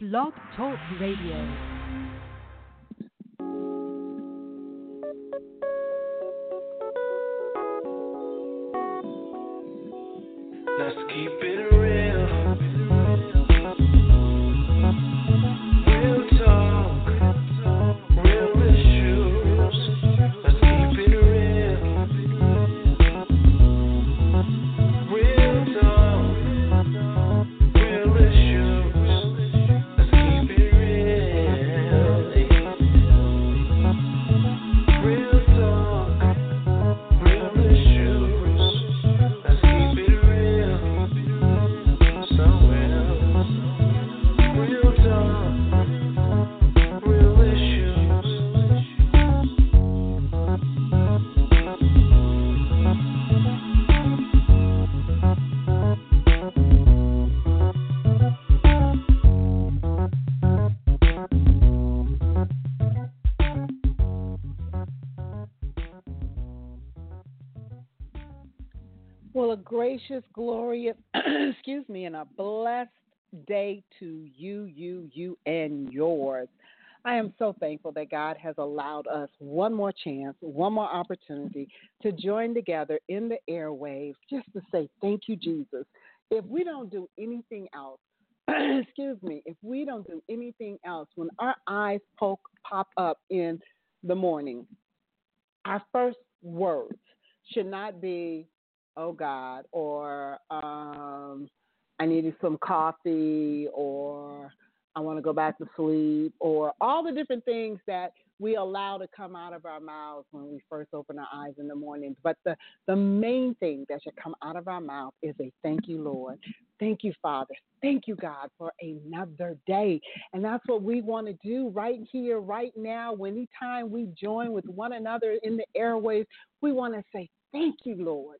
Blog Talk Radio. Gracious, glorious, excuse me, and a blessed day to you, you, you, and yours. I am so thankful that God has allowed us one more chance, one more opportunity to join together in the airwaves just to say thank you, Jesus. If we don't do anything else, excuse me, if we don't do anything else, when our eyes poke, pop up in the morning, our first words should not be, oh God, or um, I needed some coffee, or I want to go back to sleep, or all the different things that we allow to come out of our mouths when we first open our eyes in the morning. But the, the main thing that should come out of our mouth is a thank you, Lord. Thank you, Father. Thank you, God, for another day. And that's what we want to do right here, right now. Anytime we join with one another in the airways, we want to say, Thank you, Lord.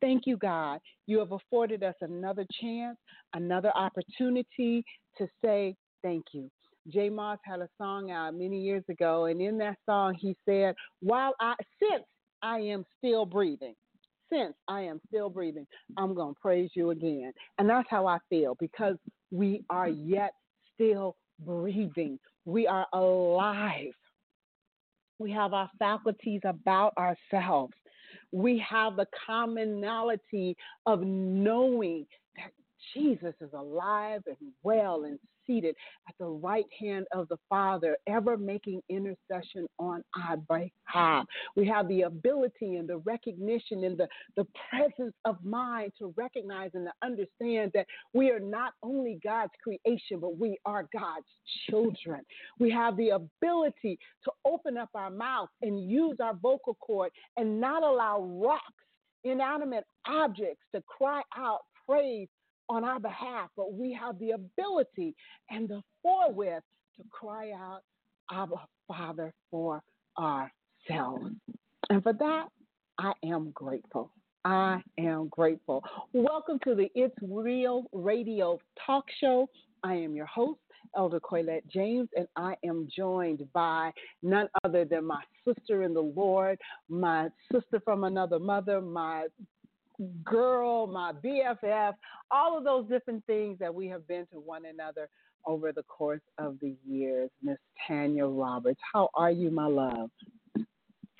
Thank you, God. You have afforded us another chance, another opportunity to say thank you. J. Moss had a song out many years ago, and in that song he said, While I since I am still breathing, since I am still breathing, I'm gonna praise you again. And that's how I feel because we are yet still breathing. We are alive. We have our faculties about ourselves. We have the commonality of knowing that Jesus is alive and well and seated at the right hand of the Father, ever making intercession on our behalf. We have the ability and the recognition and the, the presence of mind to recognize and to understand that we are not only God's creation, but we are God's children. We have the ability to open up our mouth and use our vocal cord and not allow rocks, inanimate objects, to cry out praise on our behalf, but we have the ability and the forthwith to cry out, Abba, Father, for ourselves. And for that, I am grateful. I am grateful. Welcome to the It's Real Radio Talk Show. I am your host, Elder Coylette James, and I am joined by none other than my sister in the Lord, my sister from another mother, my girl, my BFF, all of those different things that we have been to one another over the course of the years. Miss Tanya Roberts, how are you, my love?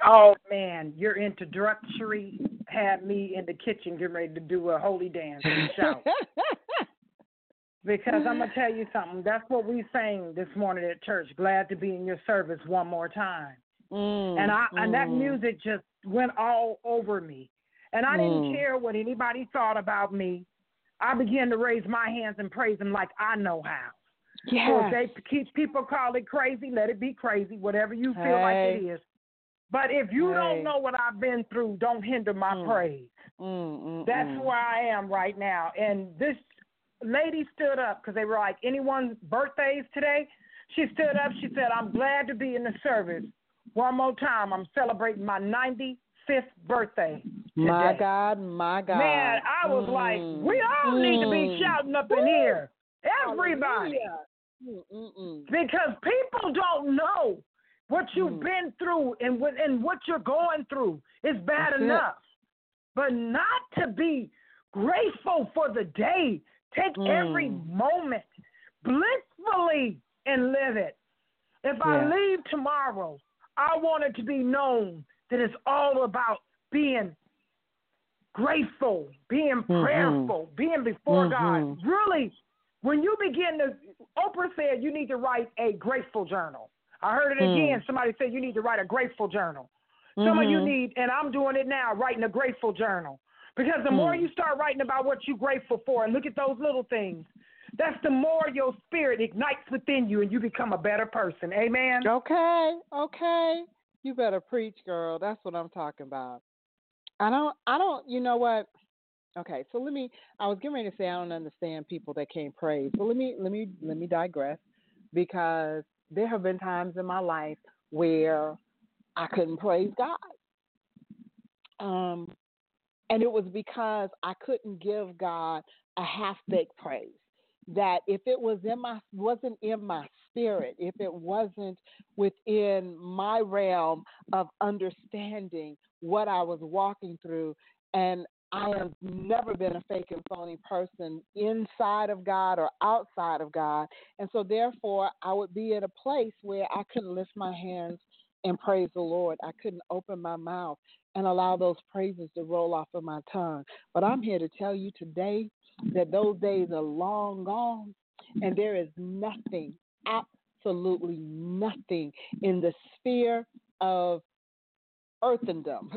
Oh man, your introductory had me in the kitchen getting ready to do a holy dance and shout. because I'm gonna tell you something. That's what we sang this morning at church. Glad to be in your service one more time. Mm, and I and that mm, music just went all over me. And I didn't Mm. care what anybody thought about me. I began to raise my hands and praise him like I know how. So Yes. if they keep people call it crazy, let it be crazy, whatever you feel like it is. Hey. But if you Hey. don't know what I've been through, don't hinder my Mm. praise. Mm, mm, That's mm. where I am right now. And this lady stood up because they were like, anyone's birthdays today? She stood up. She said, I'm glad to be in the service. One more time, I'm celebrating my 95th birthday. My. God, my God. Man, I was like, Mm, we all need to be mm. shouting up in here. Everybody. Mm, mm, mm. Because people don't know what you've Mm. been through and what and what you're going through is bad That's it. enough. But not to be grateful for the day. Take Mm. every moment. blissfully and live it. If I leave tomorrow, I want it to be known that it's all about being grateful, being Mhm. prayerful, being before Mhm. God. Really, when you begin to, Oprah said you need to write a grateful journal. I heard it Mm. again. Somebody said you need to write a grateful journal. Some of you Mhm. need, and I'm doing it now, writing a grateful journal. Because the more Mm. you start writing about what you're grateful for and look at those little things, that's the more your spirit ignites within you and you become a better person. Amen. Okay, okay. You better preach, girl. That's what I'm talking about. I don't I don't you know what? Okay, so let me I was getting ready to say I don't understand people that can't praise. But let me let me let me digress because there have been times in my life where I couldn't praise God. Um and it was because I couldn't give God a half baked praise. That if it was in my wasn't in my spirit, if it wasn't within my realm of understanding what I was walking through, and I have never been a fake and phony person inside of God or outside of God. And so, therefore, I would be at a place where I couldn't lift my hands and praise the Lord. I couldn't open my mouth and allow those praises to roll off of my tongue. But I'm here to tell you today that those days are long gone, and there is nothing, absolutely nothing in the sphere of earthendom,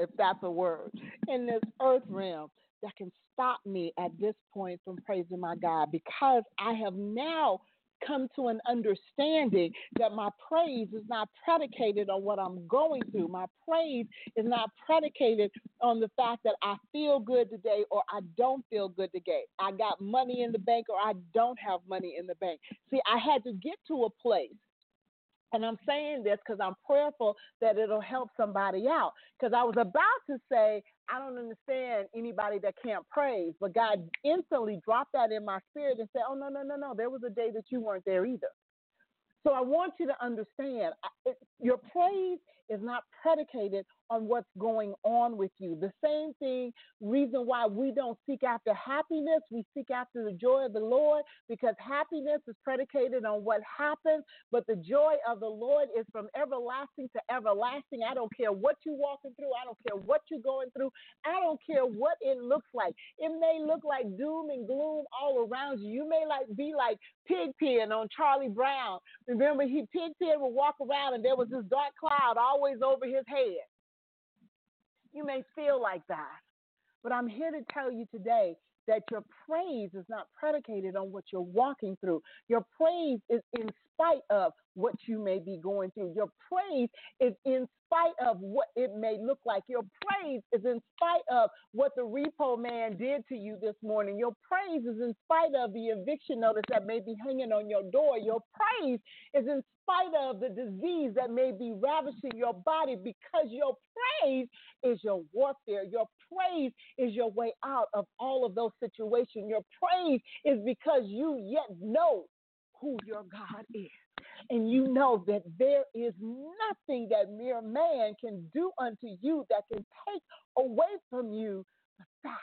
if that's a word, in this earth realm that can stop me at this point from praising my God because I have now come to an understanding that my praise is not predicated on what I'm going through. My praise is not predicated on the fact that I feel good today or I don't feel good today. I got money in the bank or I don't have money in the bank. See, I had to get to a place and I'm saying this because I'm prayerful that it'll help somebody out. Because I was about to say, I don't understand anybody that can't praise, but God instantly dropped that in my spirit and said, Oh, no, no, no, no. There was a day that you weren't there either. So I want you to understand it, your praise is not predicated on what's going on with you. The same thing, reason why we don't seek after happiness, we seek after the joy of the Lord because happiness is predicated on what happens, but the joy of the Lord is from everlasting to everlasting. I don't care what you're walking through, I don't care what you're going through, I don't care what it looks like. It may look like doom and gloom all around you. You may like be like Pigpen on Charlie Brown. Remember, he Pigpen would walk around and there was this dark cloud always over his head. You may feel like that, but I'm here to tell you today that your praise is not predicated on what you're walking through. Your praise is in spite of what you may be going through. Your praise is in spite of what it may look like. Your praise is in spite of what the repo man did to you this morning. Your praise is in spite of the eviction notice that may be hanging on your door. Your praise is in spite of the disease that may be ravishing your body because your praise is your warfare. Your praise is your way out of all of those situations. Your praise is because you yet know who your God is. And you know that there is nothing that mere man can do unto you that can take away from you the fact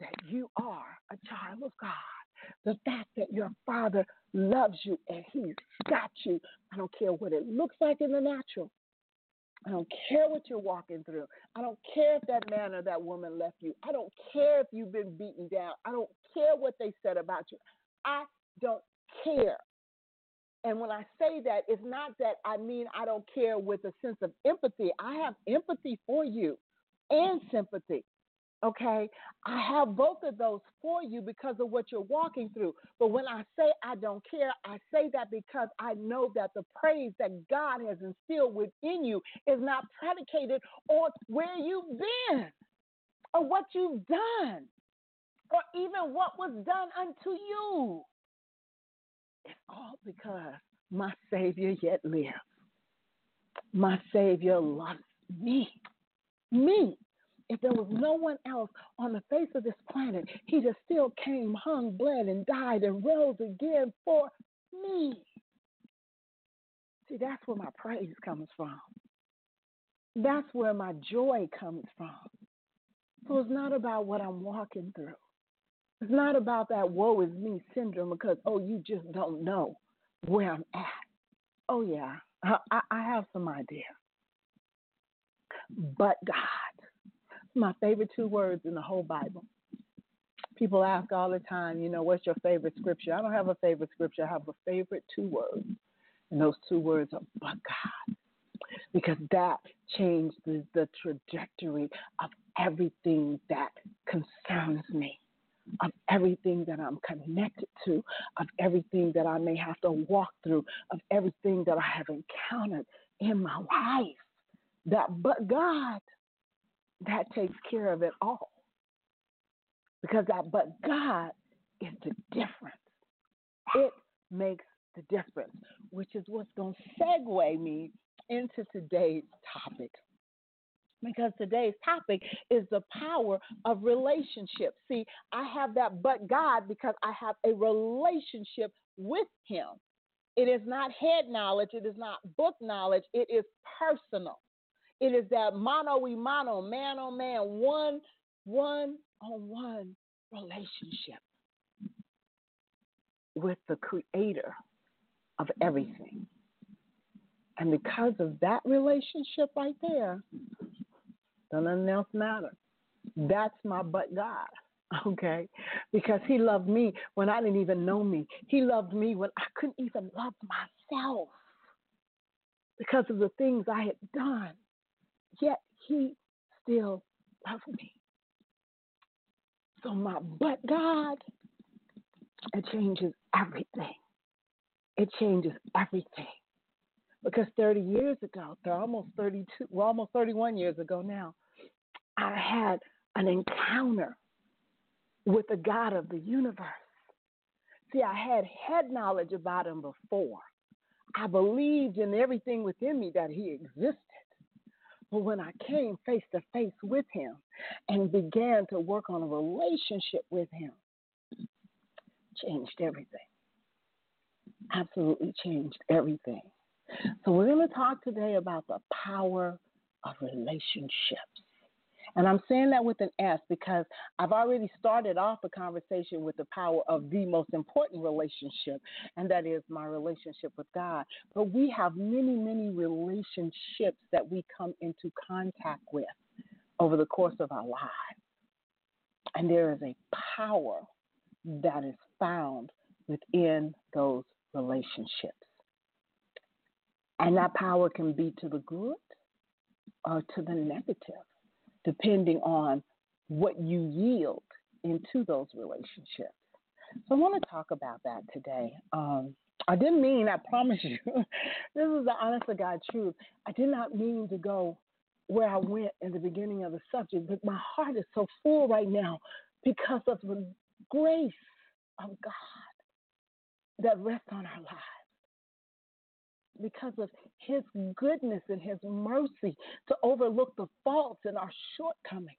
that you are a child of God. The fact that your father loves you and he's got you. I don't care what it looks like in the natural. I don't care what you're walking through. I don't care if that man or that woman left you. I don't care if you've been beaten down. I don't care what they said about you. I don't care. And when I say that, it's not that I mean I don't care with a sense of empathy. I have empathy for you and sympathy. Okay? I have both of those for you because of what you're walking through. But when I say I don't care, I say that because I know that the praise that God has instilled within you is not predicated on where you've been or what you've done or even what was done unto you. It's all because my Savior yet lives. My Savior loves me. Me. If there was no one else on the face of this planet, He just still came, hung, bled, and died and rose again for me. See, that's where my praise comes from. That's where my joy comes from. So it's not about what I'm walking through. It's not about that woe is me syndrome because, oh, you just don't know where I'm at. Oh, yeah, I, I have some idea. But God, my favorite two words in the whole Bible. People ask all the time, you know, what's your favorite scripture? I don't have a favorite scripture. I have a favorite two words. And those two words are but God. Because that changed the, the trajectory of everything that concerns me, of everything that I'm connected to, of everything that I may have to walk through, of everything that I have encountered in my life. That but God, that takes care of it all. Because that but God is the difference. It makes the difference, which is what's going to segue me into today's topic. Because today's topic is the power of relationships. See, I have that but God because I have a relationship with Him. It is not head knowledge, it is not book knowledge, it is personal. It is that mano y mano, man on man, one one on one relationship with the creator of everything. And because of that relationship right there, nothing else matters. That's my but God. Okay? Because he loved me when I didn't even know me. He loved me when I couldn't even love myself because of the things I had done. Yet he still loved me. So my but God, it changes everything. It changes everything. Because 30 years ago, they're almost 32, well, almost 31 years ago now, I had an encounter with the God of the universe. See, I had head knowledge about him before. I believed in everything within me that he existed. But when I came face to face with him and began to work on a relationship with him, changed everything. Absolutely changed everything. So we're going to talk today about the power of relationships. And I'm saying that with an S because I've already started off a conversation with the power of the most important relationship, and that is my relationship with God. But we have many, many relationships that we come into contact with over the course of our lives. And there is a power that is found within those relationships. And that power can be to the good or to the negative, depending on what you yield into those relationships. So I want to talk about that today. Um, I didn't mean, I promise you, this is the honest to God truth. I did not mean to go where I went in the beginning of the subject, but my heart is so full right now because of the grace of God that rests on our lives because of his goodness and his mercy to overlook the faults and our shortcomings.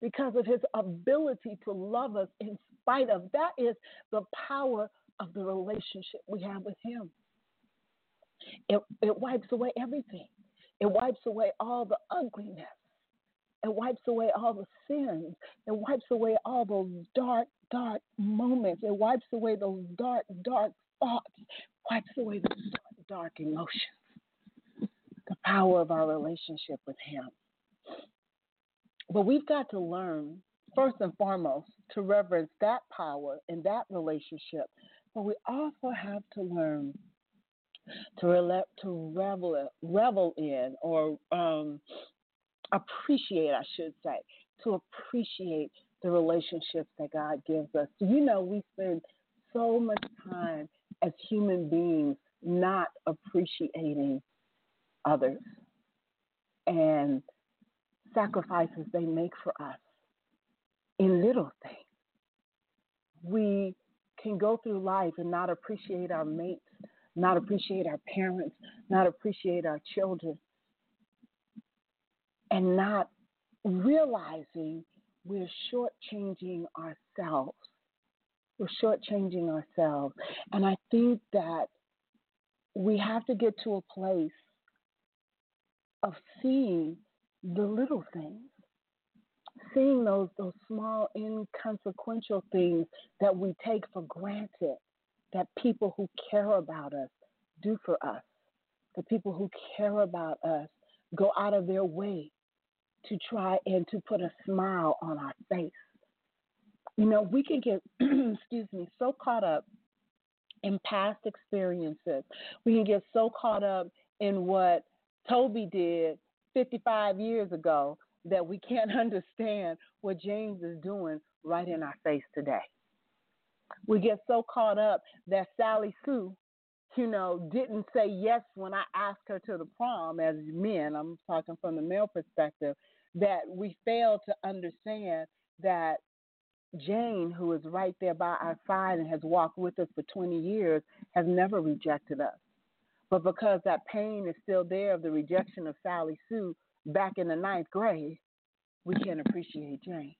Because of his ability to love us in spite of that is the power of the relationship we have with him. It, it wipes away everything. It wipes away all the ugliness. It wipes away all the sins. It wipes away all those dark dark moments. It wipes away those dark dark thoughts. Wipes away those dark, emotions the power of our relationship with him but we've got to learn first and foremost to reverence that power and that relationship but we also have to learn to rel- to revel revel in or um, appreciate, I should say, to appreciate the relationships that God gives us. You know we spend so much time as human beings not appreciating others and sacrifices they make for us in little things. We can go through life and not appreciate our mates, not appreciate our parents, not appreciate our children, and not realizing we're shortchanging ourselves. We're shortchanging ourselves. And I think that we have to get to a place of seeing the little things, seeing those those small inconsequential things that we take for granted that people who care about us do for us. The people who care about us go out of their way to try and to put a smile on our face. You know, we can get, excuse me, so caught up in past experiences. We can get so caught up in what Toby did 55 years ago that we can't understand what James is doing right in our face today. We get so caught up that Sally Sue, you know, didn't say yes when I asked her to the prom as men. I'm talking from the male perspective, that we fail to understand that Jane, who is right there by our side and has walked with us for 20 years, has never rejected us. But because that pain is still there of the rejection of Sally Sue back in the ninth grade, we can't appreciate Jane.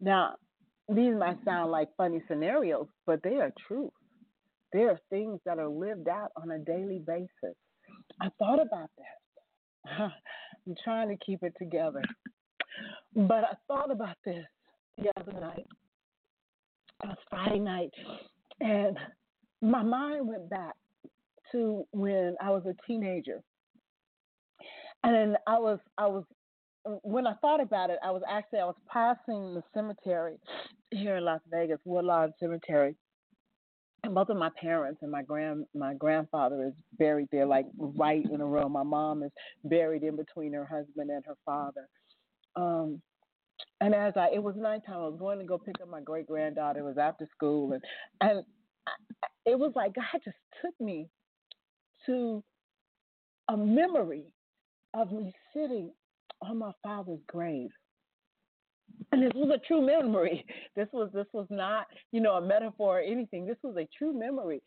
Now, these might sound like funny scenarios, but they are truth. They are things that are lived out on a daily basis. I thought about that. I'm trying to keep it together. But I thought about this the other night. It was Friday night, and my mind went back to when I was a teenager. And I was I was when I thought about it, I was actually I was passing the cemetery here in Las Vegas, Woodlawn Cemetery. And both of my parents and my grand my grandfather is buried there, like right in a row. My mom is buried in between her husband and her father. Um, and as I, it was nighttime, I was going to go pick up my great granddaughter. It was after school, and and it was like God just took me to a memory of me sitting on my father's grave. And this was a true memory. This was this was not, you know, a metaphor or anything. This was a true memory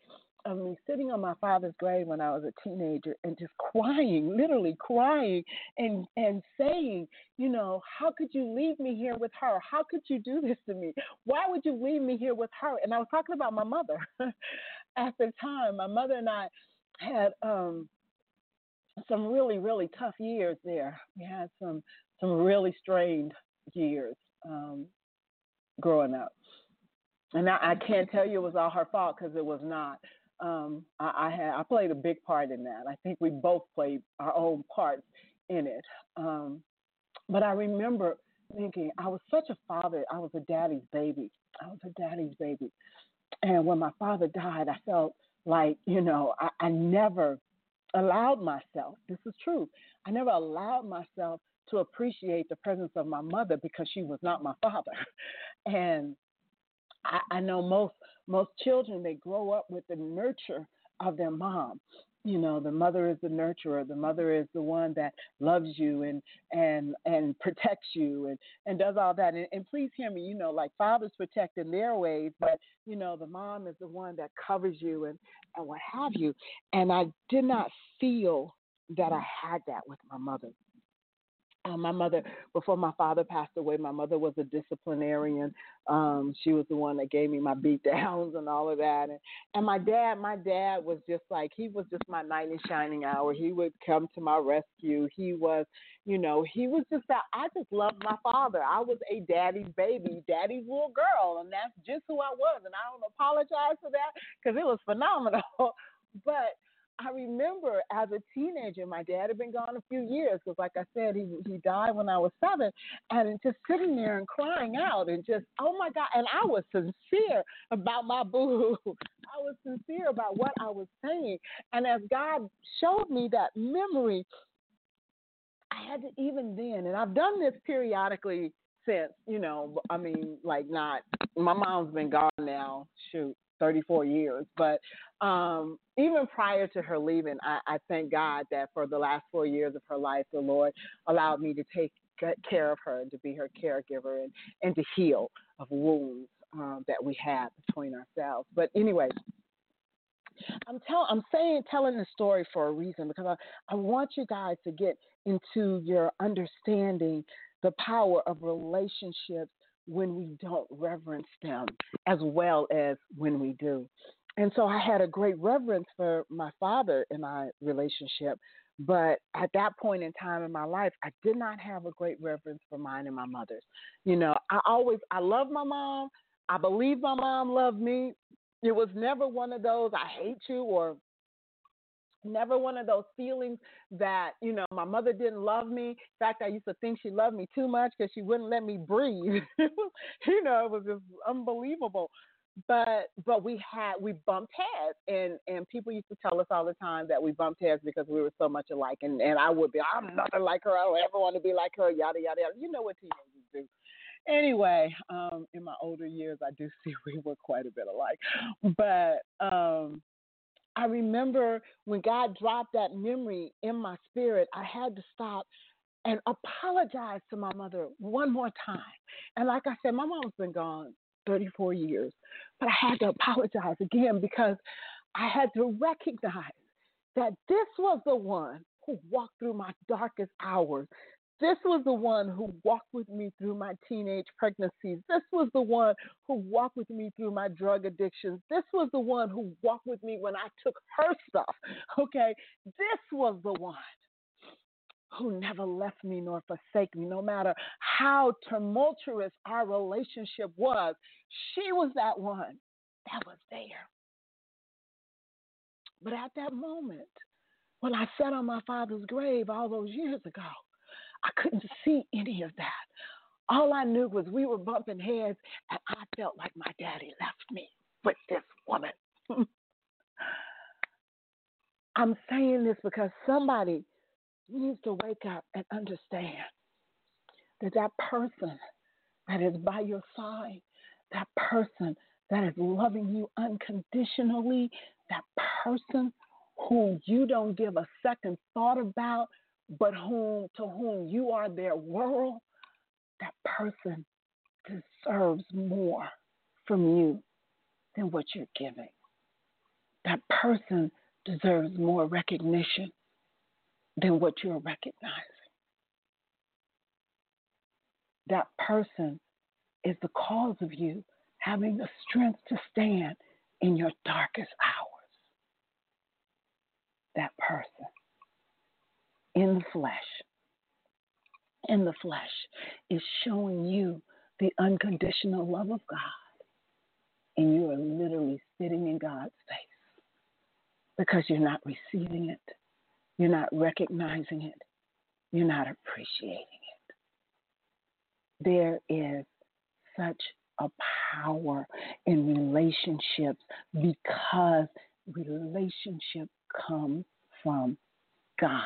of me sitting on my father's grave when I was a teenager and just crying, literally crying and and saying, you know, how could you leave me here with her? How could you do this to me? Why would you leave me here with her? And I was talking about my mother. At the time, my mother and I had um some really really tough years there. We had some some really strained years um, growing up, and I, I can't tell you it was all her fault because it was not. Um, I, I had I played a big part in that. I think we both played our own parts in it. Um, but I remember thinking I was such a father. I was a daddy's baby. I was a daddy's baby, and when my father died, I felt like you know I, I never allowed myself, this is true, I never allowed myself to appreciate the presence of my mother because she was not my father. And I, I know most most children they grow up with the nurture of their mom. You know, the mother is the nurturer. The mother is the one that loves you and and and protects you and and does all that. And, and please hear me. You know, like fathers protect in their ways, but you know, the mom is the one that covers you and and what have you. And I did not feel that I had that with my mother. Uh, my mother, before my father passed away, my mother was a disciplinarian. Um, she was the one that gave me my beat downs and all of that. And, and my dad, my dad was just like he was just my knight in shining hour. He would come to my rescue. He was, you know, he was just that. I just loved my father. I was a daddy's baby, daddy's little girl, and that's just who I was. And I don't apologize for that because it was phenomenal. but I remember as a teenager, my dad had been gone a few years because, like I said, he he died when I was seven, and just sitting there and crying out and just, oh my God! And I was sincere about my boo. I was sincere about what I was saying, and as God showed me that memory, I had to even then, and I've done this periodically since. You know, I mean, like not. My mom's been gone now. Shoot, 34 years. But um, even prior to her leaving, I, I thank God that for the last four years of her life, the Lord allowed me to take care of her and to be her caregiver and, and to heal of wounds um, that we had between ourselves. But anyway, I'm tell I'm saying telling the story for a reason because I, I want you guys to get into your understanding the power of relationships when we don't reverence them as well as when we do. And so I had a great reverence for my father in my relationship, But at that point in time in my life, I did not have a great reverence for mine and my mother's. You know, I always, I love my mom. I believe my mom loved me. It was never one of those, I hate you, or never one of those feelings that, you know, my mother didn't love me. In fact, I used to think she loved me too much because she wouldn't let me breathe. you know, it was just unbelievable. But but we had we bumped heads and and people used to tell us all the time that we bumped heads because we were so much alike and and I would be I'm nothing like her. I don't ever want to be like her yada yada yada. You know what teenagers do. Anyway um in my older years I do see we were quite a bit alike. But um I remember when God dropped that memory in my spirit I had to stop and apologize to my mother one more time and like I said my mom's been gone 34 years. But I had to apologize again because I had to recognize that this was the one who walked through my darkest hours. This was the one who walked with me through my teenage pregnancies. This was the one who walked with me through my drug addictions. This was the one who walked with me when I took her stuff. Okay. This was the one who never left me nor forsake me, no matter how tumultuous our relationship was. She was that one that was there. But at that moment, when I sat on my father's grave all those years ago, I couldn't see any of that. All I knew was we were bumping heads, and I felt like my daddy left me with this woman. I'm saying this because somebody needs to wake up and understand that that person that is by your side, that person that is loving you unconditionally, that person whom you don't give a second thought about, but whom to whom you are their world, that person deserves more from you than what you're giving. That person deserves more recognition than what you're recognizing. That person is the cause of you having the strength to stand in your darkest hours. That person in the flesh, in the flesh, is showing you the unconditional love of God. And you are literally sitting in God's face because you're not receiving it you're not recognizing it. You're not appreciating it. There is such a power in relationships because relationship comes from God.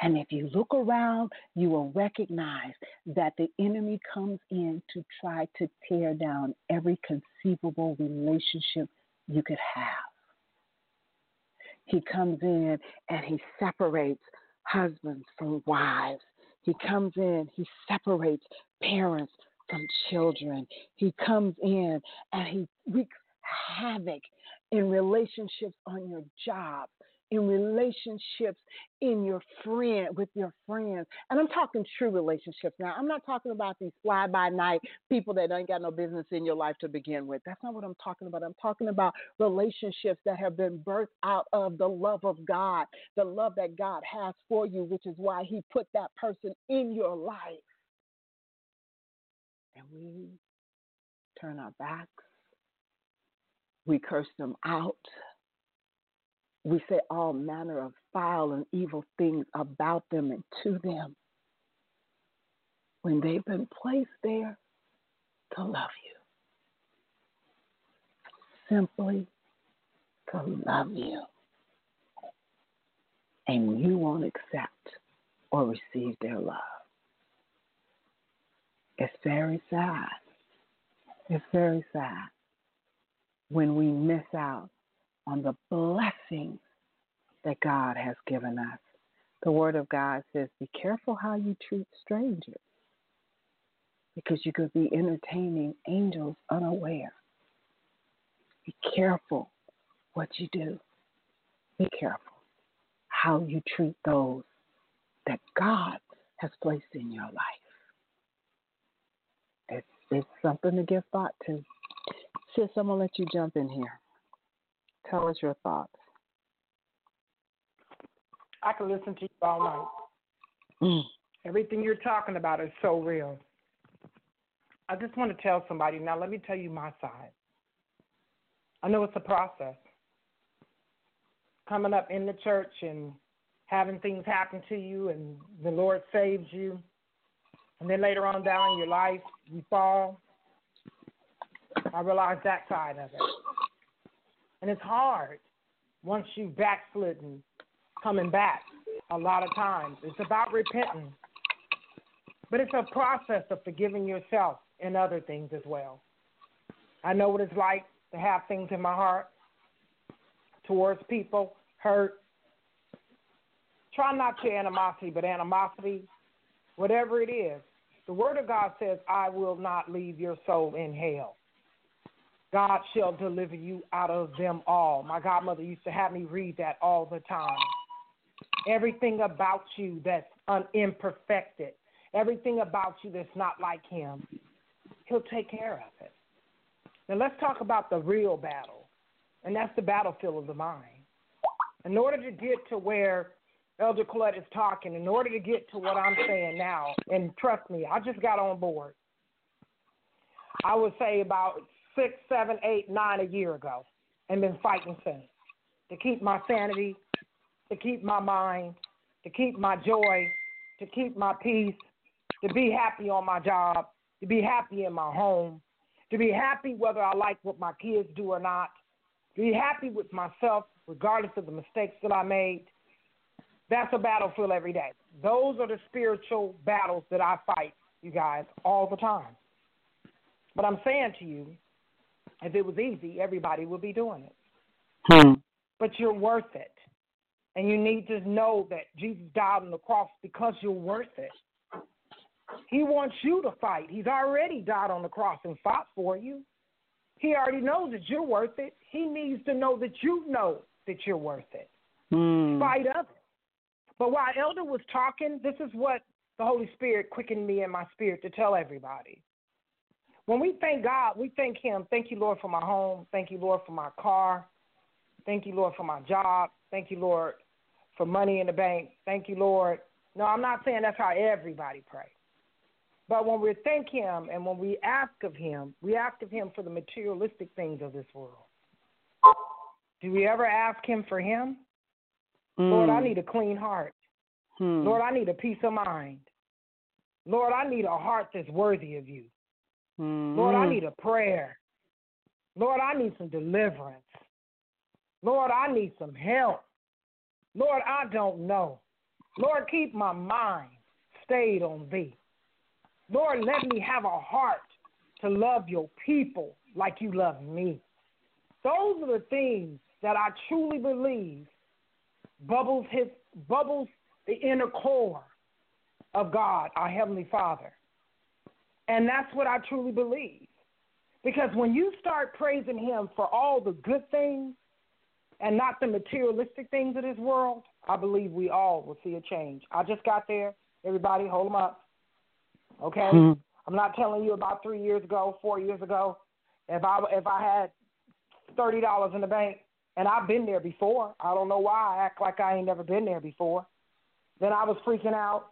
And if you look around, you will recognize that the enemy comes in to try to tear down every conceivable relationship you could have he comes in and he separates husbands from wives. He comes in, he separates parents from children. He comes in and he wreaks havoc in relationships on your job in relationships in your friend with your friends. And I'm talking true relationships now. I'm not talking about these fly by night people that ain't got no business in your life to begin with. That's not what I'm talking about. I'm talking about relationships that have been birthed out of the love of God, the love that God has for you, which is why he put that person in your life. And we turn our backs. We curse them out we say all manner of foul and evil things about them and to them when they've been placed there to love you. Simply to love you. And you won't accept or receive their love. It's very sad. It's very sad when we miss out on the blessings that God has given us. The Word of God says, Be careful how you treat strangers because you could be entertaining angels unaware. Be careful what you do. Be careful how you treat those that God has placed in your life. It's, it's something to give thought to. Sis, I'm going to let you jump in here. Tell us your thoughts. I can listen to you all night. Mm. Everything you're talking about is so real. I just want to tell somebody now. Let me tell you my side. I know it's a process. Coming up in the church and having things happen to you, and the Lord saves you, and then later on down in your life you fall. I realize that side of it, and it's hard once you've backslidden, coming back. A lot of times it's about repenting, but it's a process of forgiving yourself and other things as well. I know what it's like to have things in my heart towards people, hurt. Try not to animosity, but animosity, whatever it is. The Word of God says, I will not leave your soul in hell. God shall deliver you out of them all. My godmother used to have me read that all the time. Everything about you that's un- imperfected, everything about you that's not like Him, He'll take care of it. Now let's talk about the real battle, and that's the battlefield of the mind. In order to get to where Elder Colette is talking, in order to get to what I'm saying now, and trust me, I just got on board. I would say about six, seven, eight, nine a year ago, and been fighting since to keep my sanity, to keep my mind, to keep my joy, to keep my peace, to be happy on my job, to be happy in my home, to be happy whether I like what my kids do or not, to be happy with myself regardless of the mistakes that I made. That's a battlefield every day. Those are the spiritual battles that I fight, you guys, all the time. But I'm saying to you, if it was easy, everybody would be doing it. Hmm. But you're worth it. And you need to know that Jesus died on the cross because you're worth it. He wants you to fight. He's already died on the cross and fought for you. He already knows that you're worth it. He needs to know that you know that you're worth it. Hmm. Fight up. But while Elder was talking, this is what the Holy Spirit quickened me in my spirit to tell everybody. When we thank God, we thank Him. Thank you, Lord, for my home. Thank you, Lord, for my car. Thank you, Lord, for my job. Thank you, Lord, for money in the bank. Thank you, Lord. No, I'm not saying that's how everybody prays. But when we thank Him and when we ask of Him, we ask of Him for the materialistic things of this world. Do we ever ask Him for Him? Lord, I Hmm. need a clean heart. Hmm. Lord, I need a peace of mind. Lord, I need a heart that's worthy of you. Hmm. Lord, I need a prayer. Lord, I need some deliverance. Lord, I need some help. Lord, I don't know. Lord, keep my mind stayed on thee. Lord, let me have a heart to love your people like you love me. Those are the things that I truly believe bubbles his bubbles the inner core of God, our Heavenly Father. And that's what I truly believe. Because when you start praising Him for all the good things and not the materialistic things of this world, I believe we all will see a change. I just got there. Everybody, hold them up. Okay? Hmm. I'm not telling you about three years ago, four years ago. If I if I had thirty dollars in the bank, and I've been there before. I don't know why I act like I ain't never been there before. Then I was freaking out,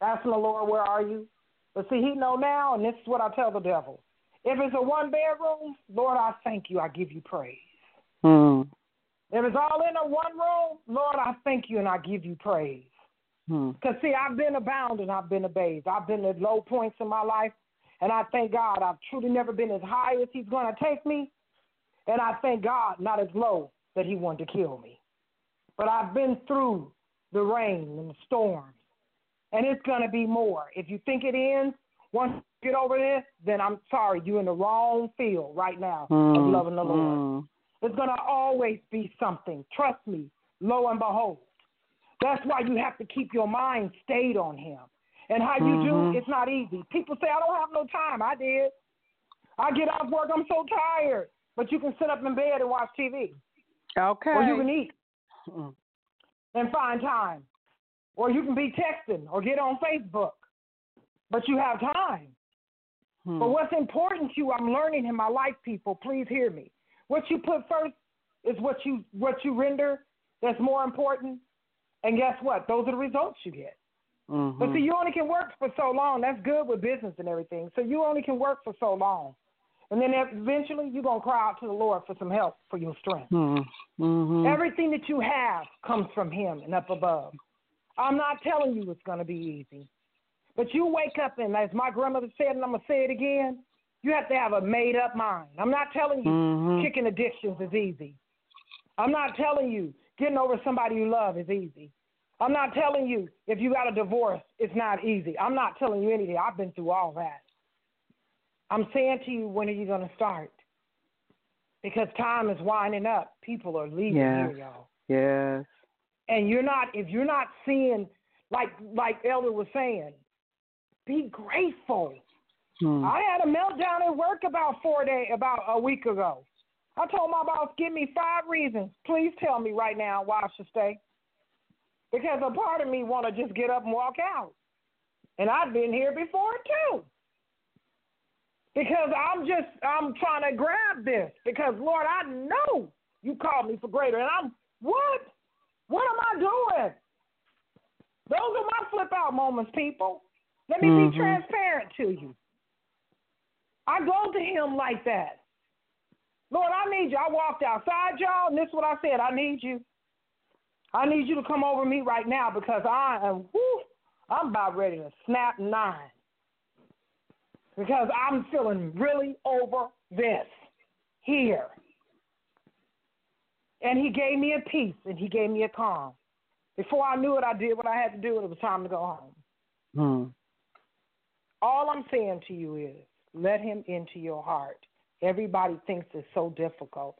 asking the Lord, "Where are you?" But see, He know now, and this is what I tell the devil: If it's a one bedroom, Lord, I thank you. I give you praise. Hmm. If it's all in a one room, Lord, I thank you and I give you praise. Hmm. Because, see, I've been abound and I've been abased. I've been at low points in my life, and I thank God I've truly never been as high as He's going to take me. And I thank God not as low that He wanted to kill me. But I've been through the rain and the storms, and it's going to be more. If you think it ends, once you get over this, then I'm sorry, you're in the wrong field right now of Hmm. loving the Lord. Hmm. There's going to always be something. Trust me, lo and behold. That's why you have to keep your mind stayed on Him. And how you Mhm. do, it's not easy. People say, I don't have no time. I did. I get off work, I'm so tired. But you can sit up in bed and watch TV, Okay. or you can eat Hmm. and find time, or you can be texting or get on Facebook. But you have time. Hmm. But what's important to you, I'm learning in my life, people, please hear me. What you put first is what you what you render that's more important. And guess what? Those are the results you get. Mm-hmm. But see, you only can work for so long. That's good with business and everything. So you only can work for so long. And then eventually you're going to cry out to the Lord for some help for your strength. Mm-hmm. Everything that you have comes from Him and up above. I'm not telling you it's going to be easy. But you wake up and, as my grandmother said, and I'm going to say it again, you have to have a made up mind. I'm not telling you Mhm. kicking addictions is easy. I'm not telling you getting over somebody you love is easy. I'm not telling you if you got a divorce, it's not easy. I'm not telling you anything. I've been through all that. I'm saying to you, when are you going to start? Because time is winding up. People are leaving Yes. here, y'all. Yes. And you're not if you're not seeing like like Elder was saying, be grateful. Hmm. I had a meltdown at work about four day about a week ago. I told my boss, give me five reasons. Please tell me right now why I should stay. Because a part of me want to just get up and walk out. And I've been here before too. Because I'm just I'm trying to grab this. Because Lord, I know you called me for greater. And I'm what? What am I doing? Those are my flip out moments, people. Let me Mhm. be transparent to you. I go to him like that. Lord, I need you. I walked outside, y'all, and this is what I said. I need you. I need you to come over me right now because I am, whoo, I'm about ready to snap nine. Because I'm feeling really over this here. And he gave me a peace and he gave me a calm. Before I knew it, I did what I had to do, and it was time to go home. Hmm. All I'm saying to you is let him into your heart. Everybody thinks it's so difficult.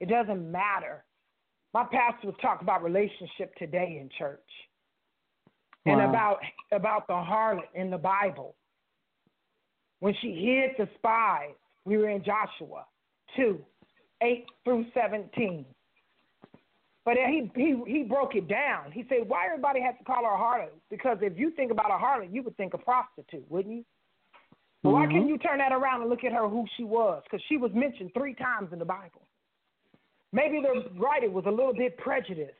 It doesn't matter. My pastor was talking about relationship today in church. And about about the harlot in the Bible. When she hid the spies, we were in Joshua 2, 8 through 17. But he, he he broke it down. He said, why everybody has to call her a harlot? Because if you think about a harlot, you would think a prostitute, wouldn't you? But why can't mm-hmm. you turn that around and look at her who she was? Because she was mentioned three times in the Bible. Maybe the writer was a little bit prejudiced,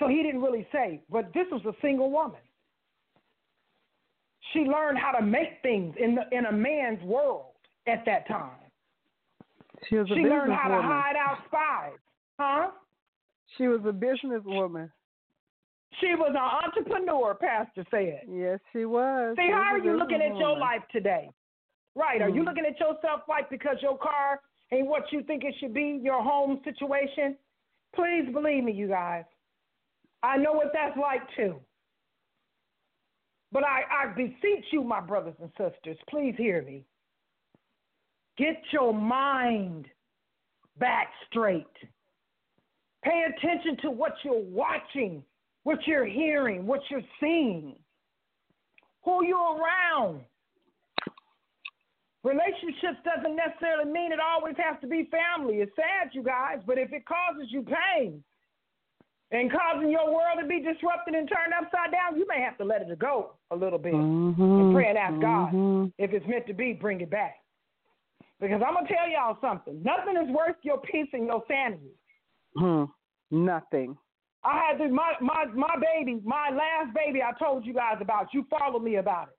so he didn't really say. But this was a single woman. She learned how to make things in the in a man's world at that time. She was a She learned how to hide out spies, huh? She was a businesswoman. She was an entrepreneur, Pastor said. Yes, she was. See, She how are was a you looking at your life today? Right. Are you Hmm. looking at yourself like because your car ain't what you think it should be, your home situation? Please believe me, you guys. I know what that's like too. But I, I beseech you, my brothers and sisters, please hear me. Get your mind back straight. Pay attention to what you're watching, what you're hearing, what you're seeing, who you're around. Relationships doesn't necessarily mean it always has to be family. It's sad, you guys, but if it causes you pain and causing your world to be disrupted and turned upside down, you may have to let it go a little bit Mhm. and pray and ask God Mhm. if it's meant to be, bring it back. Because I'm gonna tell y'all something. Nothing is worth your peace and your sanity. Hmm. Nothing. I had this, my my my baby, my last baby. I told you guys about. You followed me about it.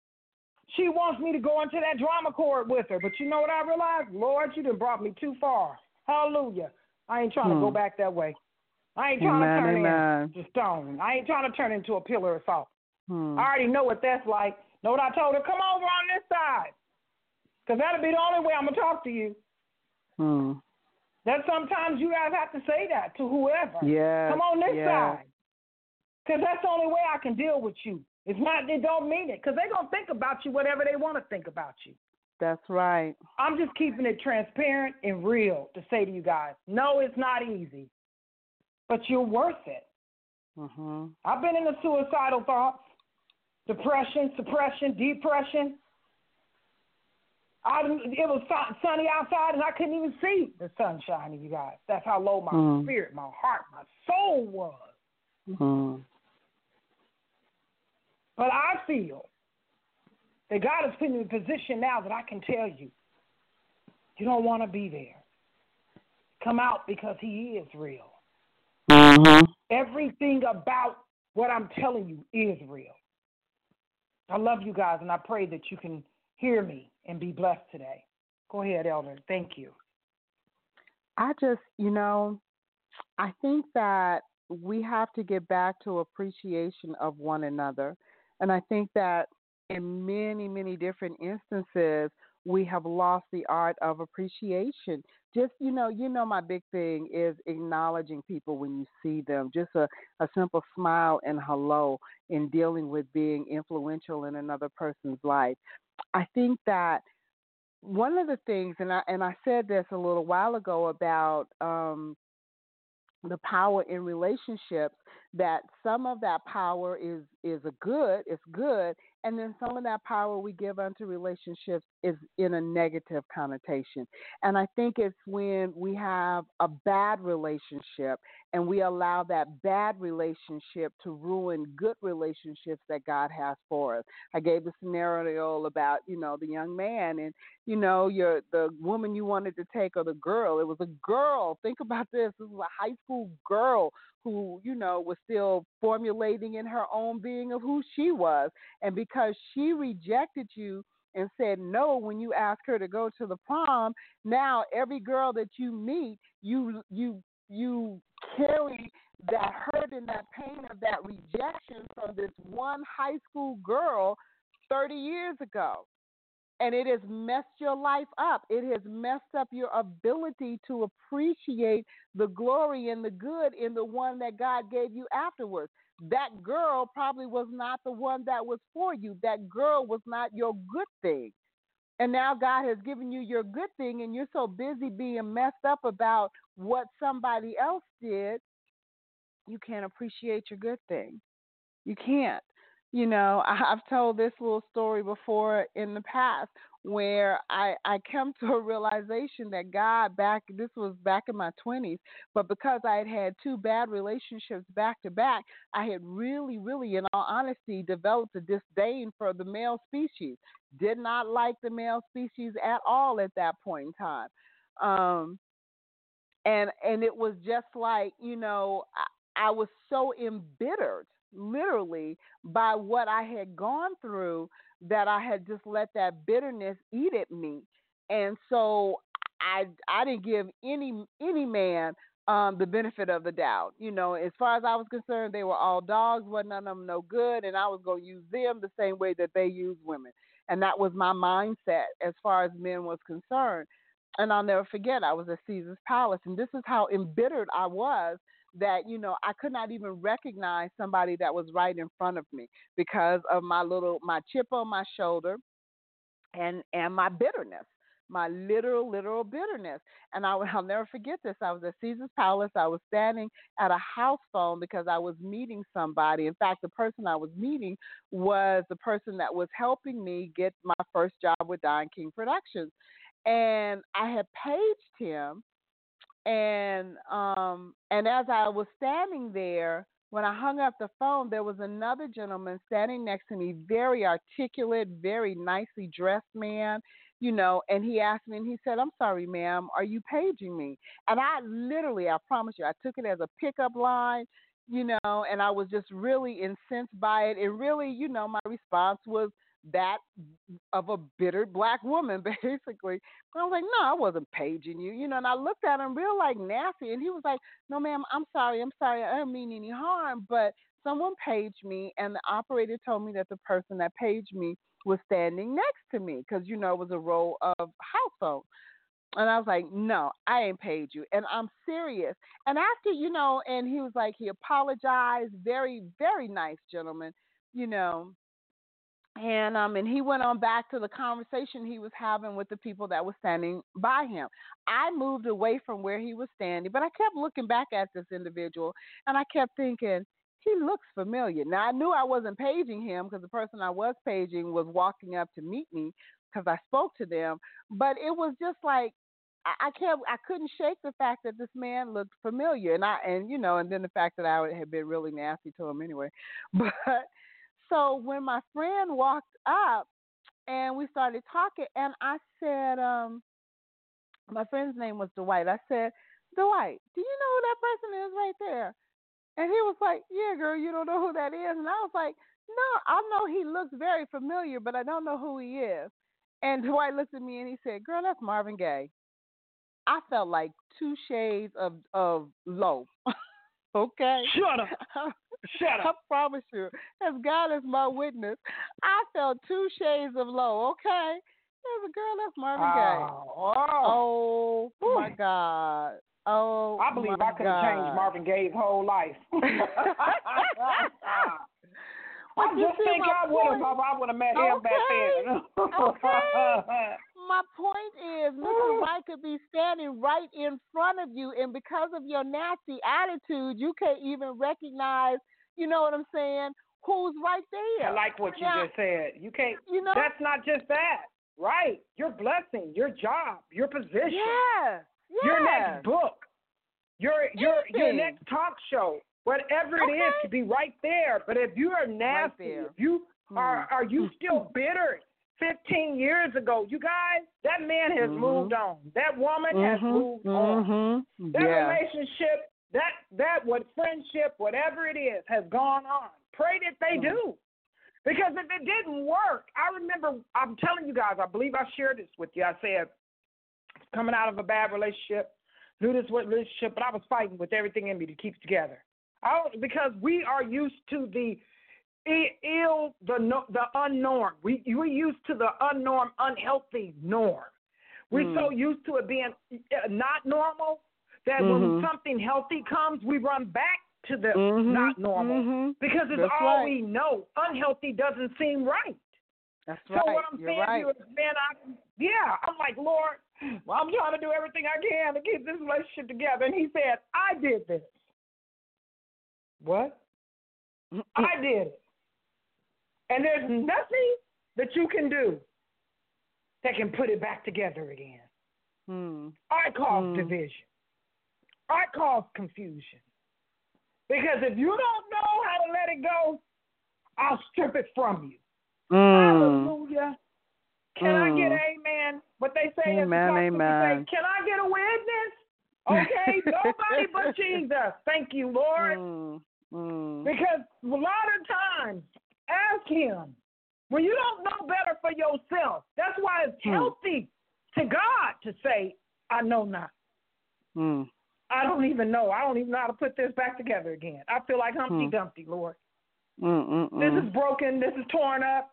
She wants me to go into that drama court with her, but you know what I realized? Lord, you done brought me too far. Hallelujah. I ain't trying to go Hmm. back that way. I ain't trying Amen, to turn amen. into stone. I ain't trying to turn into a pillar of salt. Hmm. I already know what that's like. Know what I told her? Come over on this side. Because that'll be the only way I'm going to talk to you. Hmm. That sometimes you guys have to say that to whoever. Yes, Come on this side. Because that's the only way I can deal with you. It's not, they don't mean it. Because they're going to think about you whatever they want to think about you. That's right. I'm just keeping it transparent and real to say to you guys no, it's not easy, but you're worth it. hmm I've been in the suicidal thoughts, depression, suppression, depression. I, it was sunny outside and I couldn't even see the sun shining, you guys. That's how low my Mm. spirit, my heart, my soul was. Hmm. But I feel that God has put me in a position now that I can tell you, you don't want to be there. Come out because He is real. hmm Everything about what I'm telling you is real. I love you guys, and I pray that you can hear me and be blessed today. Go ahead, Elder. Thank you. I just, you know, I think that we have to get back to appreciation of one another. And I think that in many, many different instances, we have lost the art of appreciation. Just you know, you know, my big thing is acknowledging people when you see them. Just a, a simple smile and hello in dealing with being influential in another person's life. I think that one of the things, and I and I said this a little while ago about um, the power in relationships that some of that power is is a good it's good and then some of that power we give unto relationships is in a negative connotation. And i think it's when we have a bad relationship and we allow that bad relationship to ruin good relationships that god has for us. I gave the scenario about you know the young man and you know your the woman you wanted to take or the girl. It was a girl. Think about this. This was a high school girl who, you know, was still formulating in her own being of who she was. And because she rejected you and said no when you asked her to go to the prom, now every girl that you meet, you you you carry that hurt and that pain of that rejection from this one high school girl 30 years ago and it has messed your life up. It has messed up your ability to appreciate the glory and the good in the one that God gave you afterwards. That girl probably was not the one that was for you. That girl was not your good thing. And now God has given you your good thing, and you're so busy being messed up about what somebody else did, you can't appreciate your good thing. You can't you know, I've told this little story before in the past where I I came to a realization that God back this was back in my 20s, but because I had had two bad relationships back to back, I had really really in all honesty developed a disdain for the male species. Did not like the male species at all at that point in time. Um and and it was just like, you know, I, I was so embittered literally by what I had gone through that I had just let that bitterness eat at me. And so I I didn't give any any man um, the benefit of the doubt. You know, as far as I was concerned, they were all dogs, wasn't none of them no good, and I was gonna use them the same way that they use women. And that was my mindset as far as men was concerned. And I'll never forget, I was at Caesar's Palace, and this is how embittered I was that you know I could not even recognize somebody that was right in front of me because of my little my chip on my shoulder and and my bitterness my literal literal bitterness. And I, i'll never forget this. I was at caesar's palace. I was standing at a house phone because i was meeting somebody. In fact the person i was meeting was the person that was helping me get my first job with Don king productions. And i had paged him and um and as I was standing there when I hung up the phone there was another gentleman standing next to me very articulate very nicely dressed man you know and he asked me and he said I'm sorry ma'am are you paging me? And I literally I promise you I took it as a pickup line you know and I was just really incensed by it and really you know my response was that of a bitter black woman, basically. I was like, no, I wasn't paging you, you know. And I looked at him real like nasty, and he was like, no, ma'am, I'm sorry, I'm sorry, I didn't mean any harm, but someone paged me, and the operator told me that the person that paged me was standing next to me because you know it was a row of house phone. And I was like, no, I ain't paid you. And I'm serious. And after, you know, and he was like, he apologized. Very, very nice gentleman, you know and um and he went on back to the conversation he was having with the people that were standing by him. I moved away from where he was standing, but I kept looking back at this individual and I kept thinking he looks familiar. Now I knew I wasn't paging him because the person I was paging was walking up to meet me because I spoke to them, but it was just like I, can't I couldn't shake the fact that this man looked familiar and I and you know and then the fact that I had been really nasty to him anyway. But so when my friend walked up and we started talking, and I said, um, my friend's name was Dwight. I said, Dwight, do you know who that person is right there? And he was like, Yeah, girl, you don't know who that is. And I was like, No, I know he looks very familiar, but I don't know who he is. And Dwight looked at me and he said, Girl, that's Marvin Gaye. I felt like two shades of of low. okay. Shut up. Shut up. I promise you, as God is my witness, I felt two shades of low. Okay, there's a girl that's Marvin Gaye. Oh, oh. Oh my God. Oh, I believe I could have changed Marvin Gaye's whole life. I just think I would have I would have met him back then. Okay. My point is, Mr. White could be standing right in front of you, and because of your nasty attitude, you can't even recognize. You know what I'm saying? Who's right there? I like what you Now, just said. You can't. You know? That's not just that, right? Your blessing, your job, your position, Yes. Yes. your next book, your your your next talk show, whatever it is, Okay. could be right there. But if you are nasty, there. if you are Hmm. are you still bitter? Fifteen years ago, you guys, that man has Mhm. moved on. That woman has Mhm, moved on. mhm. That Yeah. relationship, that that what friendship, whatever it is, has gone on. Pray that they Mm. do. Because if it didn't work, I remember I'm telling you guys, I believe I shared this with you. I said coming out of a bad relationship, knew this was relationship, but I was fighting with everything in me to keep it together. I don't- because we are used to the ill, the the unnorm. We we used to the unnorm, unhealthy norm. We're Mm. so used to it being uh, not normal that when Mhm. something healthy comes, we run back to the Mhm, not normal mhm. because it's That's all right. we know. Unhealthy doesn't seem right. That's So right. So what I'm You're saying right. to you is, man, I yeah, I'm like, Lord, well, I'm trying to do everything I can to keep this relationship together. And he said, I did this. What? I did it. And there's nothing that you can do that can put it back together again. Hmm. I caused Mm. division. I cause confusion. Because if you don't know how to let it go, I'll strip it from you. Mm. Hallelujah. Can I get Mm. amen? What they say is Amen, amen. Say, Can I get a witness? Okay, nobody but Jesus. Thank you, Lord. Mm. Mm. Because a lot of times, ask Him. When you don't know better for yourself, that's why it's Hmm. healthy to God to say, I know not. I don't even know. I don't even know how to put this back together again. I feel like Humpty Hmm. Dumpty, Lord. Mm. Mm. This is broken. This is torn up.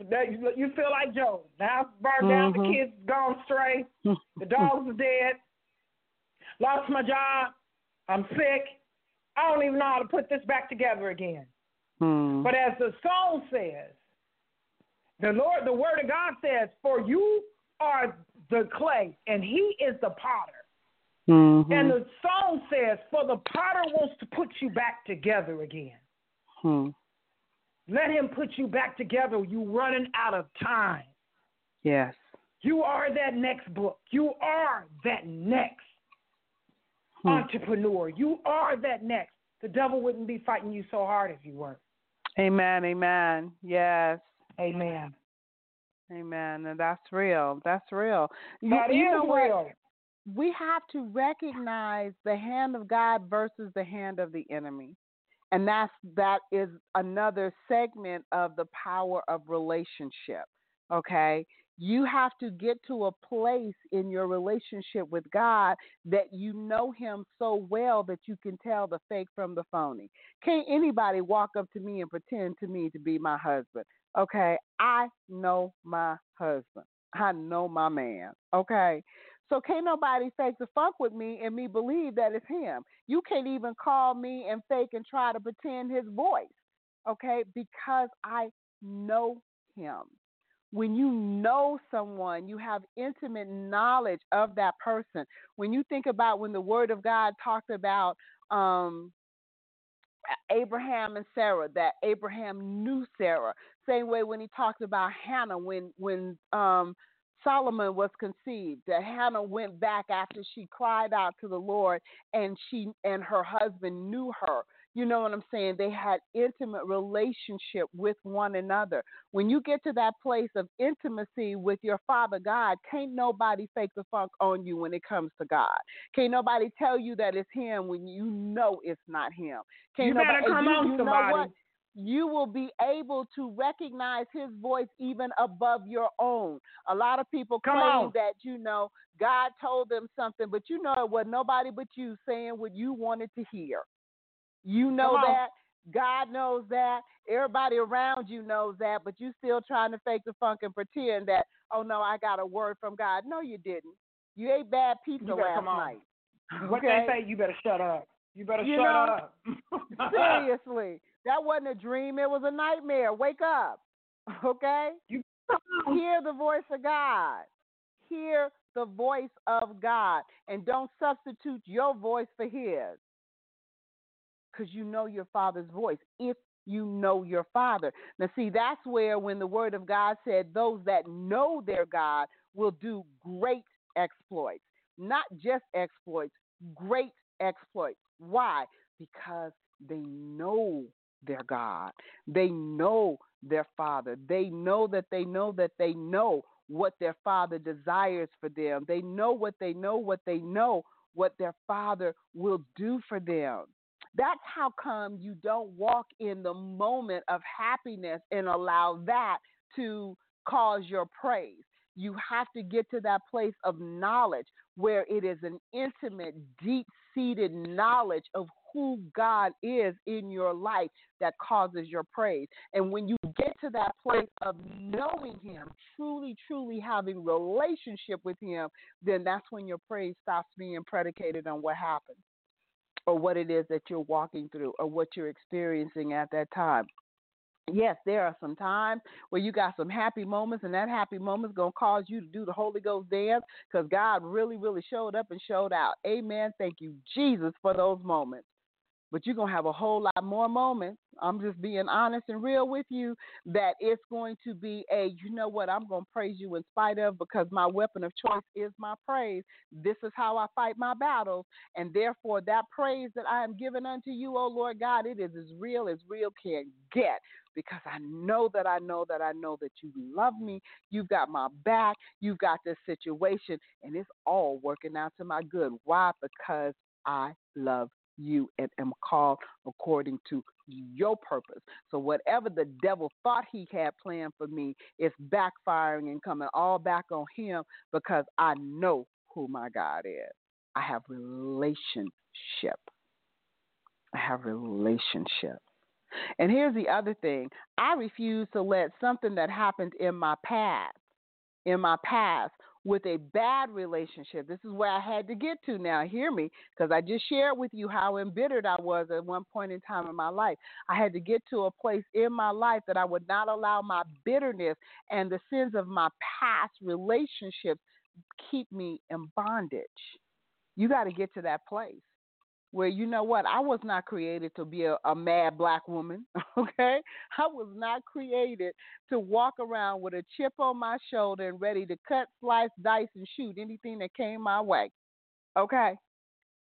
You feel like Job. The house burned down. The Mhm. kids gone stray. The dogs are dead. Lost my job. I'm sick. I don't even know how to put this back together again. Mm. But as the song says, the Lord, the Word of God says, "For you are the clay, and He is the potter." Mhm. And the song says, "For the potter wants to put you back together again." Hmm. Let Him put you back together. You running out of time. Yes. You are that next book. You are that next Hmm. entrepreneur. You are that next. The devil wouldn't be fighting you so hard if you weren't. Amen. Amen. Yes. Amen. Amen. And that's real. That's real. You, That you is know what? We have to recognize the hand of God versus the hand of the enemy. And that's that is another segment of the power of relationship. Okay? You have to get to a place in your relationship with God that you know him so well that you can tell the fake from the phony. Can't anybody walk up to me and pretend to me to be my husband? Okay? I know my husband. I know my man. Okay? So can't nobody fake the funk with me and me believe that it's him. You can't even call me and fake and try to pretend his voice. Okay? Because I know him. When you know someone, you have intimate knowledge of that person. When you think about when the word of God talked about um Abraham and Sarah, that Abraham knew Sarah. Same way when he talked about Hannah when when um Solomon was conceived, that Hannah went back after she cried out to the Lord and she and her husband knew her. You know what I'm saying? They had intimate relationship with one another. When you get to that place of intimacy with your Father God, can't nobody fake the funk on you when it comes to God. Can't nobody tell you that it's Him when you know it's not Him. Can't You nobody, better come you, on, you know somebody. You will be able to recognize His voice even above your own. A lot of people Come claim on. that you know God told them something, but you know it was nobody but you saying what you wanted to hear. You know that. God knows that. Everybody around you knows that, but you still trying to fake the funk and pretend that, oh no, I got a word from God. No, you didn't. You ate bad pizza last come on. night. What Okay? they say, you better shut up. You better You shut know, up. Seriously. That wasn't a dream, it was a nightmare. Wake up. Okay? You Hear the voice of God. Hear the voice of God. And don't substitute your voice for his. Because you know your father's voice. If you know your father. Now, see, that's where when the word of God said, those that know their God will do great exploits. Not just exploits, great exploits. Why? Because they know their God. They know their Father. They know that they know that they know what their Father desires for them. They know what they know, what they know, what their Father will do for them. That's how come you don't walk in the moment of happiness and allow that to cause your praise. You have to get to that place of knowledge where it is an intimate, deep seated knowledge of who God is in your life that causes your praise. And when you get to that place of knowing Him, truly, truly having relationship with Him, then that's when your praise stops being predicated on what happened or what it is that you're walking through or what you're experiencing at that time. Yes, there are some times where you got some happy moments, and that happy moment's going to cause you to do the Holy Ghost dance because God really, really showed up and showed out. Amen. Thank you, Jesus, for those moments. But you're going to have a whole lot more moments. I'm just being honest and real with you that it's going to be a, you know what, I'm going to praise you in spite of because my weapon of choice is my praise. This is how I fight my battles. And therefore, that praise that I am giving unto you, O Lord God, it is as real as real can get because I know that I know that I know that you love me. You've got my back. You've got this situation, and it's all working out to my good. Why? Because I love you and am called according to your purpose. So whatever the devil thought he had planned for me is backfiring and coming all back on him because I know who my God is. I have relationship. I have relationship. And here's the other thing. I refuse to let something that happened in my past, in my past, with a bad relationship. This is where I had to get to now. Hear me, because I just shared with you how embittered I was at one point in time in my life. I had to get to a place in my life that I would not allow my bitterness and the sins of my past relationships keep me in bondage. You got to get to that place where you know what I was not created to be a, a mad black woman, okay? I was not created to walk around with a chip on my shoulder and ready to cut, slice, dice, and shoot anything that came my way, okay?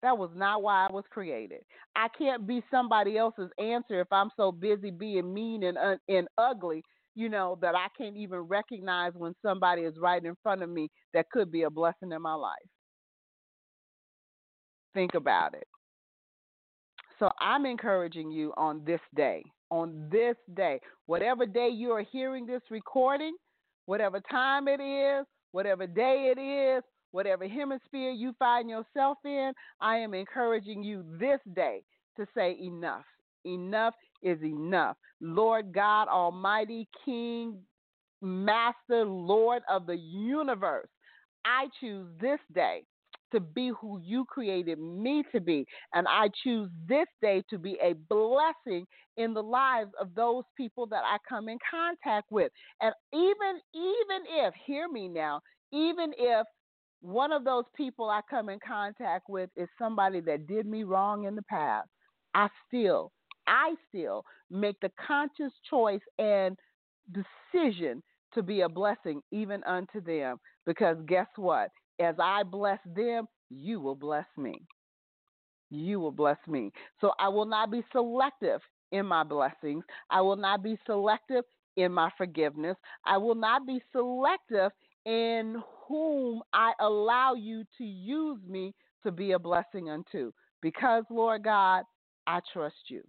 That was not why I was created. I can't be somebody else's answer if I'm so busy being mean and uh, and ugly, you know, that I can't even recognize when somebody is right in front of me that could be a blessing in my life. Think about it. So I'm encouraging you on this day, on this day, whatever day you are hearing this recording, whatever time it is, whatever day it is, whatever hemisphere you find yourself in, I am encouraging you this day to say enough. Enough is enough. Lord God Almighty, King, Master, Lord of the universe, I choose this day to be who you created me to be. And I choose this day to be a blessing in the lives of those people that I come in contact with. And even even if, hear me now, even if one of those people I come in contact with is somebody that did me wrong in the past, I still I still make the conscious choice and decision to be a blessing even unto them because guess what? As I bless them, you will bless me. you will bless me. So I will not be selective in my blessings. I will not be selective in my forgiveness. I will not be selective in whom I allow you to use me to be a blessing unto. Because, Lord God, I trust you.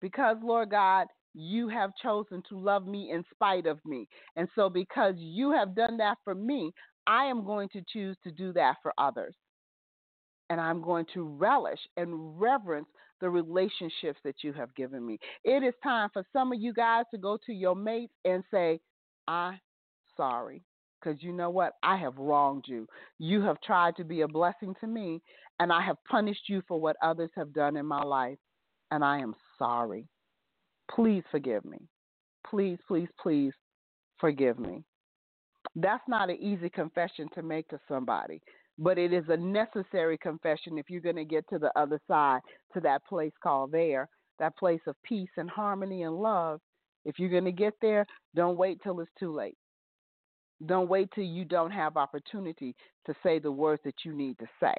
Because, Lord God, you have chosen to love me in spite of me. And so, because you have done that for me, I am going to choose to do that for others. And I'm going to relish and reverence the relationships that you have given me. It is time for some of you guys to go to your mates and say, I'm sorry. Because you know what? I have wronged you. You have tried to be a blessing to me, and I have punished you for what others have done in my life, and I am sorry. Please forgive me. Please, please, please forgive me. That's not an easy confession to make to somebody, but it is a necessary confession if you're going to get to the other side, to that place called there, that place of peace and harmony and love. If you're going to get there, don't wait till it's too late. Don't wait till you don't have opportunity to say the words that you need to say.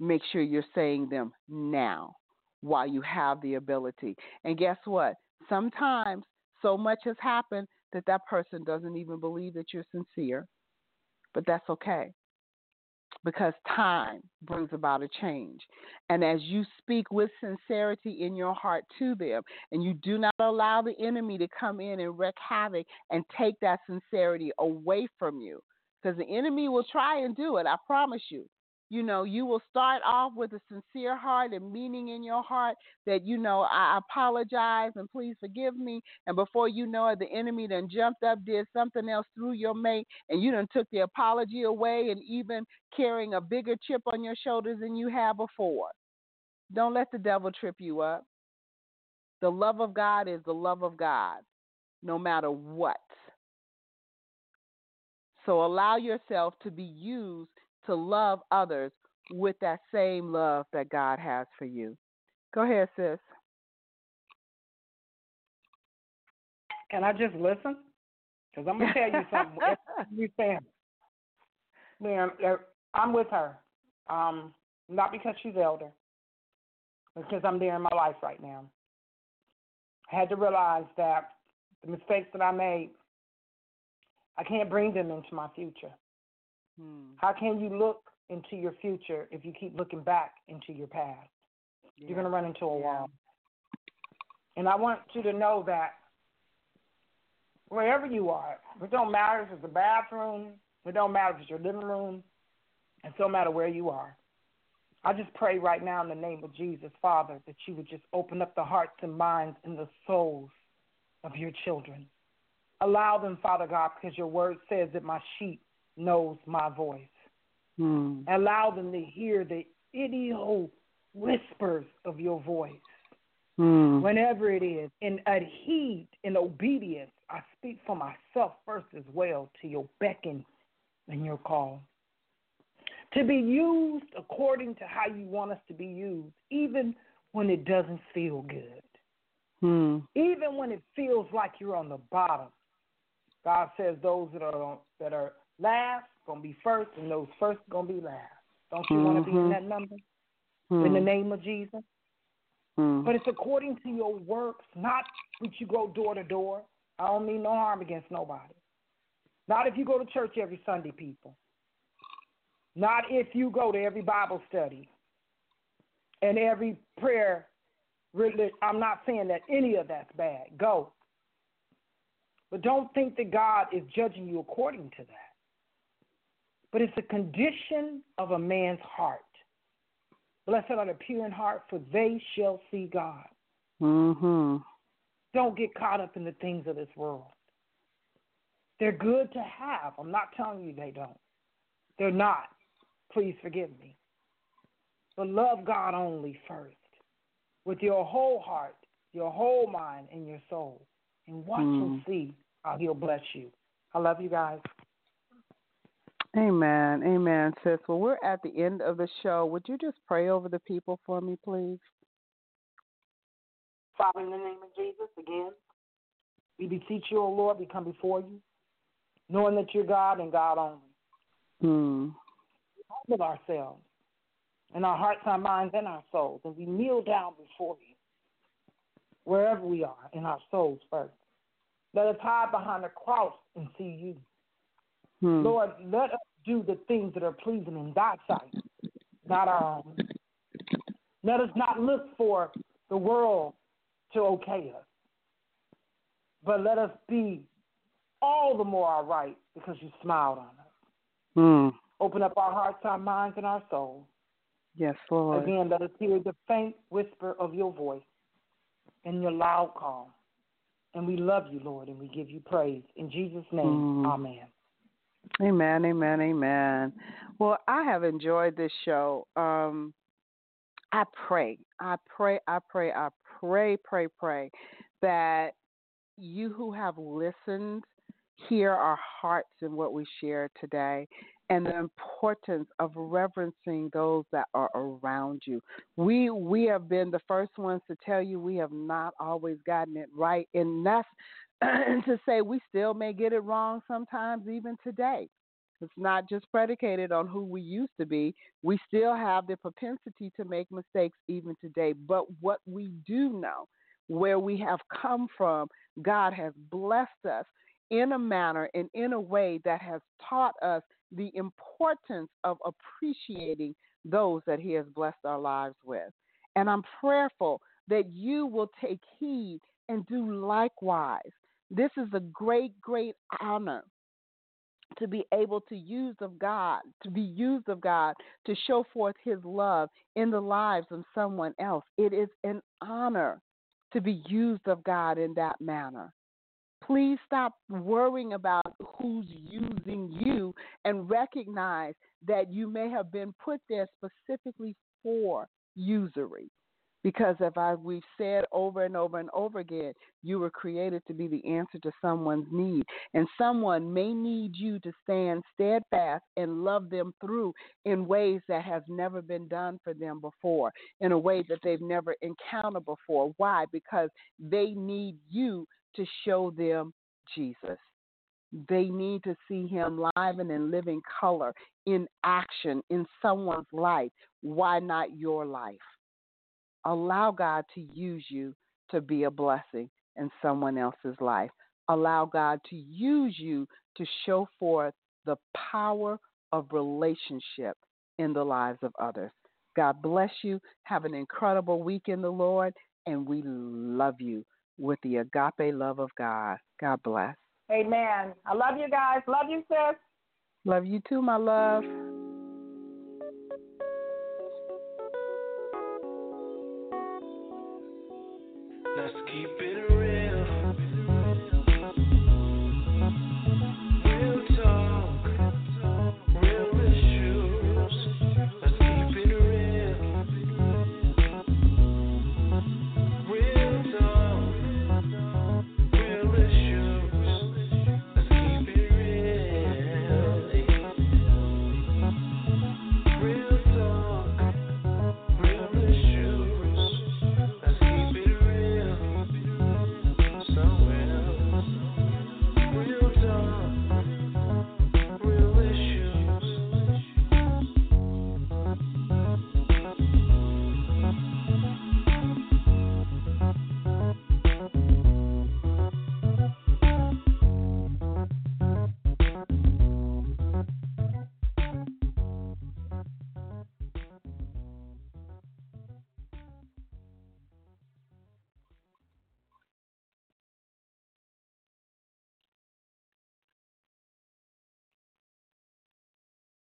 Make sure you're saying them now while you have the ability. And guess what? Sometimes so much has happened that that person doesn't even believe that you're sincere. But that's okay because time brings about a change. And as you speak with sincerity in your heart to them, and you do not allow the enemy to come in and wreak havoc and take that sincerity away from you, because the enemy will try and do it, I promise you you know, you will start off with a sincere heart and meaning in your heart that, you know, I apologize and please forgive me. And before you know it, the enemy then jumped up, did something else through your mate, and you then took the apology away and even carrying a bigger chip on your shoulders than you had before. Don't let the devil trip you up. The love of God is the love of God, no matter what. So allow yourself to be used to love others with that same love that God has for you. Go ahead, sis. Can I just listen? Because I'm gonna tell you something. you saying, man, uh, I'm with her. Um, not because she's elder, because I'm there in my life right now. I had to realize that the mistakes that I made, I can't bring them into my future. Hmm. How can you look into your future if you keep looking back into your past? Yeah. You're going to run into a Yeah. wall. And I want you to know that wherever you are, it don't matter if it's a bathroom, it don't matter if it's your living room, it don't matter where you are. I just pray right now in the name of Jesus, Father, that you would just open up the hearts and minds and the souls of your children. Allow them, Father God, because your word says that my sheep knows my voice. Hmm. Allow them to hear the idio whispers of your voice Hmm. whenever it is, in adheed, in obedience. I speak for myself first as well to your beckon and your call. To be used according to how you want us to be used, even when it doesn't feel good, Hmm. even when it feels like you're on the bottom. God says those that are that are last gonna be first, and those first gonna be last. Don't you want to be in Mhm. that number? Hmm. In the name of Jesus. Hmm. But it's according to your works, not that you go door to door. I don't mean no harm against nobody. Not if you go to church every Sunday, people. Not if you go to every Bible study and every prayer. Really, I'm not saying that any of that's bad. Go. But don't think that God is judging you according to that. But it's a condition of a man's heart. Blessed are the pure in heart, for they shall see God. Hmm. Don't get caught up in the things of this world. They're good to have. I'm not telling you they don't. They're not. Please forgive me. But love God only first with your whole heart, your whole mind, and your soul. And watch and Mm. see how He'll bless you. I love you guys. Amen. Amen, sis. Well, we're at the end of the show. Would you just pray over the people for me, please? Father, in the name of Jesus, again, we beseech you, O Lord, we come before you, knowing that you're God and God only. Hmm. Humble ourselves in our hearts, our minds, and our souls. And we kneel down before you, wherever we are, in our souls first. Let us hide behind the cross and see you. Hmm. Lord, let us do the things that are pleasing in thy sight, not our own. Let us not look for the world to okay us, but let us be all the more all right because you smiled on us. Hmm. Open up our hearts, our minds, and our souls. Yes, Lord. Again, let us hear the faint whisper of your voice and your loud call. And we love you, Lord, and we give you praise. In Jesus' name, Mm. amen. Amen, amen, amen. Well, I have enjoyed this show. Um, I pray, I pray, I pray, I pray, pray, pray that you who have listened hear our hearts in what we share today and the importance of reverencing those that are around you. We we have been the first ones to tell you we have not always gotten it right, and that's to say we still may get it wrong sometimes even today. It's not just predicated on who we used to be. We still have the propensity to make mistakes even today. But what we do know, where we have come from, God has blessed us in a manner and in a way that has taught us the importance of appreciating those that He has blessed our lives with. And I'm prayerful that you will take heed and do likewise. This is a great, great honor to be able to use of God, to be used of God to show forth His love in the lives of someone else. It is an honor to be used of God in that manner. Please stop worrying about who's using you and recognize that you may have been put there specifically for usury. Because if I we've said over and over and over again, you were created to be the answer to someone's need. And someone may need you to stand steadfast and love them through in ways that have never been done for them before, in a way that they've never encountered before. Why? Because they need you to show them Jesus. They need to see him live and in living color, in action, in someone's life. Why not your life? Allow God to use you to be a blessing in someone else's life. Allow God to use you to show forth the power of relationship in the lives of others. God bless you. Have an incredible week in the Lord, and we love you with the agape love of God. God bless. Amen. I love you guys. Love you, sis. Love you too, my love. Let's keep it real.